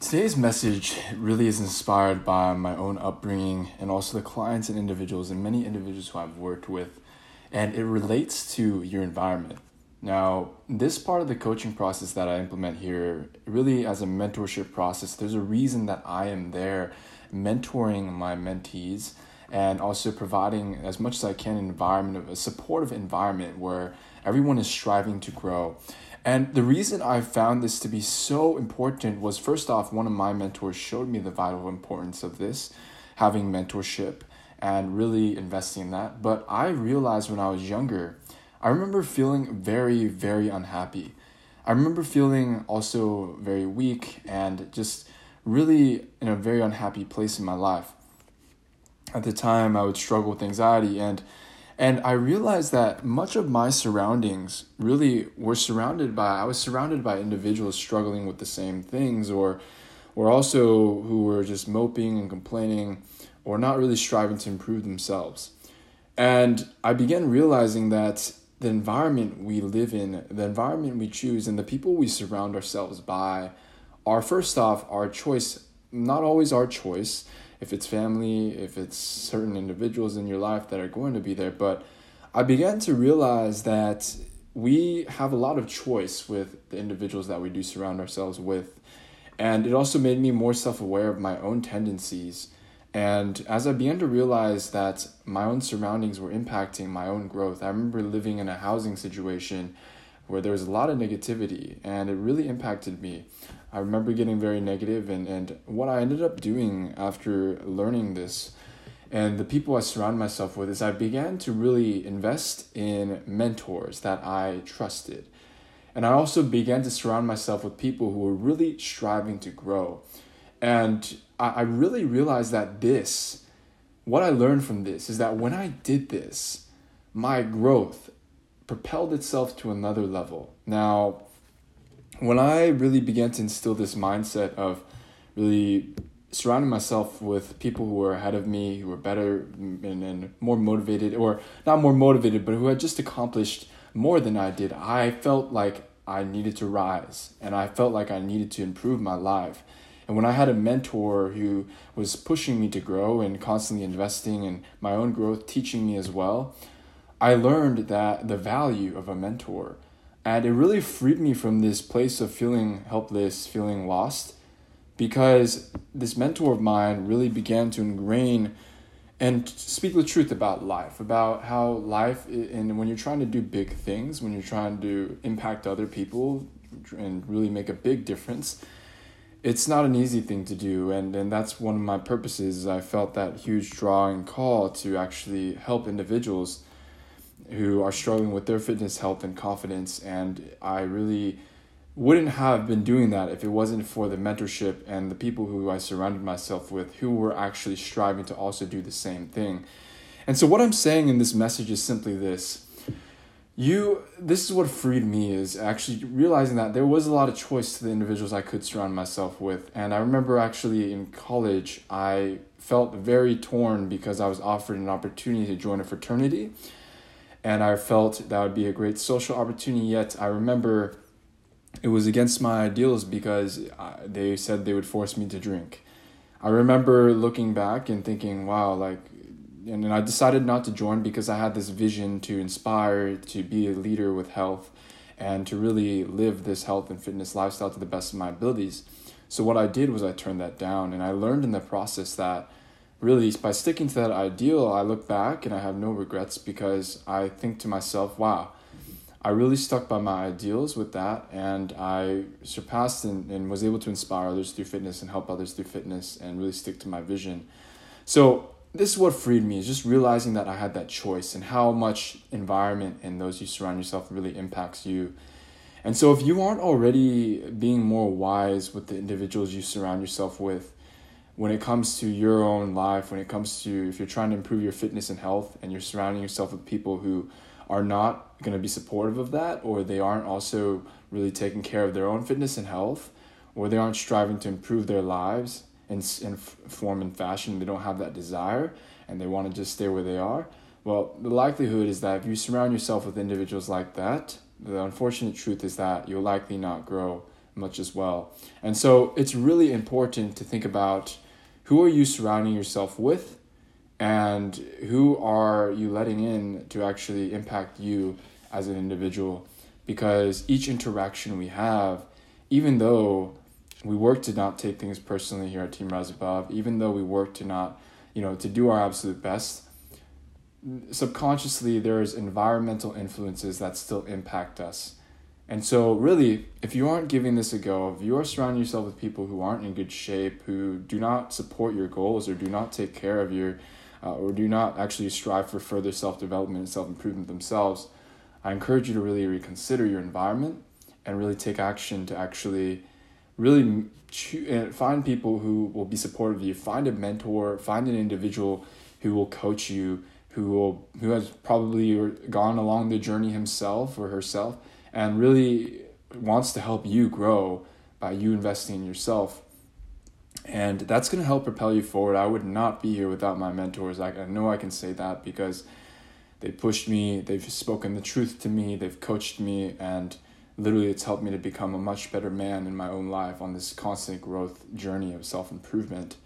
Today's message really is inspired by my own upbringing and also the clients and individuals and many individuals who I've worked with, and it relates to your environment. Now, this part of the coaching process that I implement here, really as a mentorship process, there's a reason that I am there mentoring my mentees and also providing as much as I can an environment, a supportive environment where everyone is striving to grow. And the reason I found this to be so important was first off, one of my mentors showed me the vital importance of this, having mentorship and really investing in that. But I realized when I was younger, I remember feeling very, very unhappy. I remember feeling also very weak and just really in a very unhappy place in my life. At the time, I would struggle with anxiety and and I realized that much of my surroundings really were surrounded by, I was surrounded by individuals struggling with the same things or, or also who were just moping and complaining or not really striving to improve themselves. And I began realizing that the environment we live in, the environment we choose, and the people we surround ourselves by are first off our choice, not always our choice, if it's family, if it's certain individuals in your life that are going to be there. But I began to realize that we have a lot of choice with the individuals that we do surround ourselves with. And it also made me more self aware of my own tendencies. And as I began to realize that my own surroundings were impacting my own growth, I remember living in a housing situation where there was a lot of negativity and it really impacted me. I remember getting very negative and, and what I ended up doing after learning this and the people I surround myself with is I began to really invest in mentors that I trusted. And I also began to surround myself with people who were really striving to grow. And I, I really realized that this, what I learned from this, is that when I did this, my growth propelled itself to another level. Now, when I really began to instill this mindset of really surrounding myself with people who were ahead of me, who were better and, and more motivated, or not more motivated, but who had just accomplished more than I did, I felt like I needed to rise and I felt like I needed to improve my life. And when I had a mentor who was pushing me to grow and constantly investing in my own growth, teaching me as well, I learned that the value of a mentor and it really freed me from this place of feeling helpless, feeling lost, because this mentor of mine really began to ingrain and speak the truth about life, about how life, and when you're trying to do big things, when you're trying to impact other people and really make a big difference, it's not an easy thing to do. And, and that's one of my purposes. I felt that huge drawing call to actually help individuals who are struggling with their fitness, health, and confidence. And I really wouldn't have been doing that if it wasn't for the mentorship and the people who I surrounded myself with who were actually striving to also do the same thing. And so, what I'm saying in this message is simply this. You, this is what freed me is actually realizing that there was a lot of choice to the individuals I could surround myself with. And I remember actually in college, I felt very torn because I was offered an opportunity to join a fraternity and I felt that would be a great social opportunity. Yet I remember it was against my ideals because uh, they said they would force me to drink. I remember looking back and thinking, wow, like, and then I decided not to join because I had this vision to inspire, to be a leader with health, and to really live this health and fitness lifestyle to the best of my abilities. So, what I did was I turned that down, and I learned in the process that really by sticking to that ideal, I look back and I have no regrets because I think to myself, wow, I really stuck by my ideals with that and I surpassed and, and was able to inspire others through fitness and help others through fitness and really stick to my vision. So this is what freed me is just realizing that I had that choice and how much environment and those you surround yourself really impacts you. And so if you aren't already being more wise with the individuals you surround yourself with, when it comes to your own life, when it comes to if you're trying to improve your fitness and health and you're surrounding yourself with people who are not going to be supportive of that or they aren't also really taking care of their own fitness and health or they aren't striving to improve their lives in, in form and fashion, they don't have that desire and they want to just stay where they are. Well, the likelihood is that if you surround yourself with individuals like that, the unfortunate truth is that you'll likely not grow much as well. And so it's really important to think about who are you surrounding yourself with? And who are you letting in to actually impact you as an individual? Because each interaction we have even though we work to not take things personally here at team rise above even though we work to not you know to do our absolute best subconsciously there's environmental influences that still impact us and so, really, if you aren't giving this a go, if you are surrounding yourself with people who aren't in good shape, who do not support your goals or do not take care of your, uh, or do not actually strive for further self development and self improvement themselves, I encourage you to really reconsider your environment and really take action to actually really cho- find people who will be supportive of you. Find a mentor, find an individual who will coach you, who will who has probably gone along the journey himself or herself and really wants to help you grow by you investing in yourself. And that's going to help propel you forward. I would not be here without my mentors. I, I know I can say that because they pushed me, they've spoken the truth to me, they've coached me, and literally it's helped me to become a much better man in my own life on this constant growth journey of self improvement.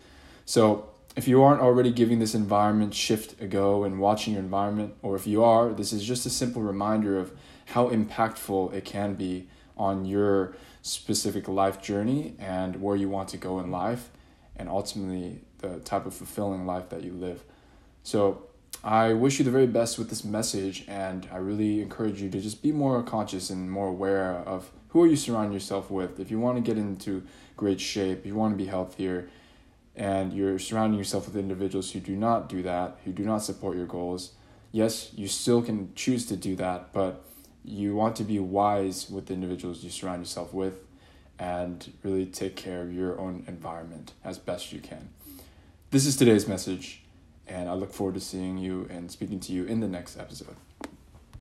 So, if you aren't already giving this environment shift a go and watching your environment, or if you are, this is just a simple reminder of how impactful it can be on your specific life journey and where you want to go in life and ultimately the type of fulfilling life that you live. So, I wish you the very best with this message and I really encourage you to just be more conscious and more aware of who are you surrounding yourself with. If you want to get into great shape, you want to be healthier and you're surrounding yourself with individuals who do not do that, who do not support your goals, yes, you still can choose to do that, but you want to be wise with the individuals you surround yourself with and really take care of your own environment as best you can. This is today's message, and I look forward to seeing you and speaking to you in the next episode.